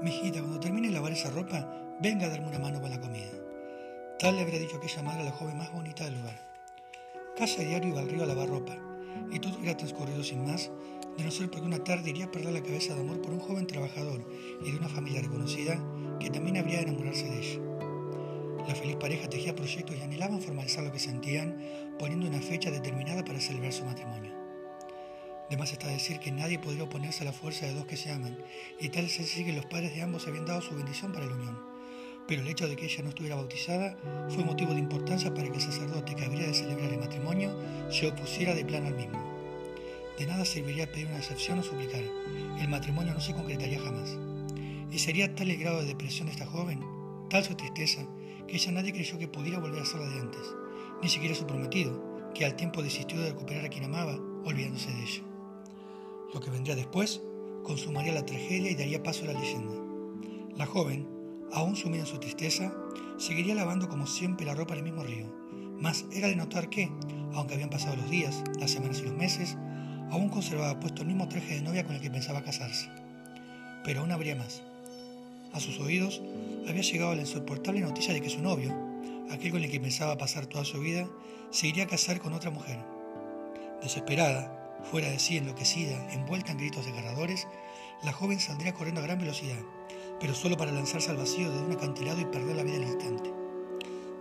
cuando termine de lavar esa ropa, venga a darme una mano con la comida. Tal le habría dicho aquella madre a la joven más bonita del lugar. Casi a diario iba al río a lavar ropa, y todo hubiera transcurrido sin más, de no ser porque una tarde iría a perder la cabeza de amor por un joven trabajador y de una familia reconocida que también habría de enamorarse de ella. La feliz pareja tejía proyectos y anhelaban formalizar lo que sentían, poniendo una fecha determinada para celebrar su matrimonio. Además está decir que nadie podría oponerse a la fuerza de dos que se aman, y tal es así que los padres de ambos habían dado su bendición para la unión. Pero el hecho de que ella no estuviera bautizada fue motivo de importancia para que el sacerdote que habría de celebrar el matrimonio se opusiera de plano al mismo. De nada serviría pedir una excepción o suplicar. El matrimonio no se concretaría jamás. Y sería tal el grado de depresión de esta joven, tal su tristeza, que ella nadie creyó que pudiera volver a ser la de antes, ni siquiera su prometido, que al tiempo desistió de recuperar a quien amaba, olvidándose de ella. Lo que vendría después consumaría la tragedia y daría paso a la leyenda. La joven, aún sumida en su tristeza, seguiría lavando como siempre la ropa en el mismo río, mas era de notar que, aunque habían pasado los días, las semanas y los meses, aún conservaba puesto el mismo traje de novia con el que pensaba casarse. Pero aún habría más. A sus oídos había llegado la insoportable noticia de que su novio, aquel con el que pensaba pasar toda su vida, se iría a casar con otra mujer. Desesperada, Fuera de sí, enloquecida, envuelta en gritos desgarradores, la joven saldría corriendo a gran velocidad, pero solo para lanzarse al vacío de un acantilado y perder la vida al instante.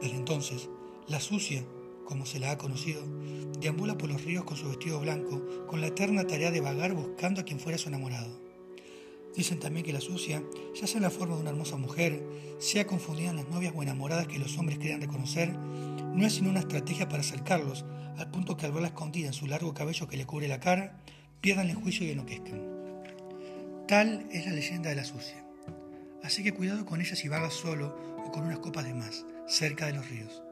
Desde entonces, la sucia, como se la ha conocido, deambula por los ríos con su vestido blanco, con la eterna tarea de vagar buscando a quien fuera su enamorado. Dicen también que la sucia, ya sea en la forma de una hermosa mujer, sea confundida en las novias o enamoradas que los hombres crean reconocer, no es sino una estrategia para acercarlos, al punto que al verla escondida en su largo cabello que le cubre la cara, pierdan el juicio y enloquezcan. Tal es la leyenda de la sucia. Así que cuidado con ella si vagas solo o con unas copas de más, cerca de los ríos,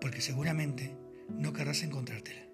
porque seguramente no querrás encontrártela.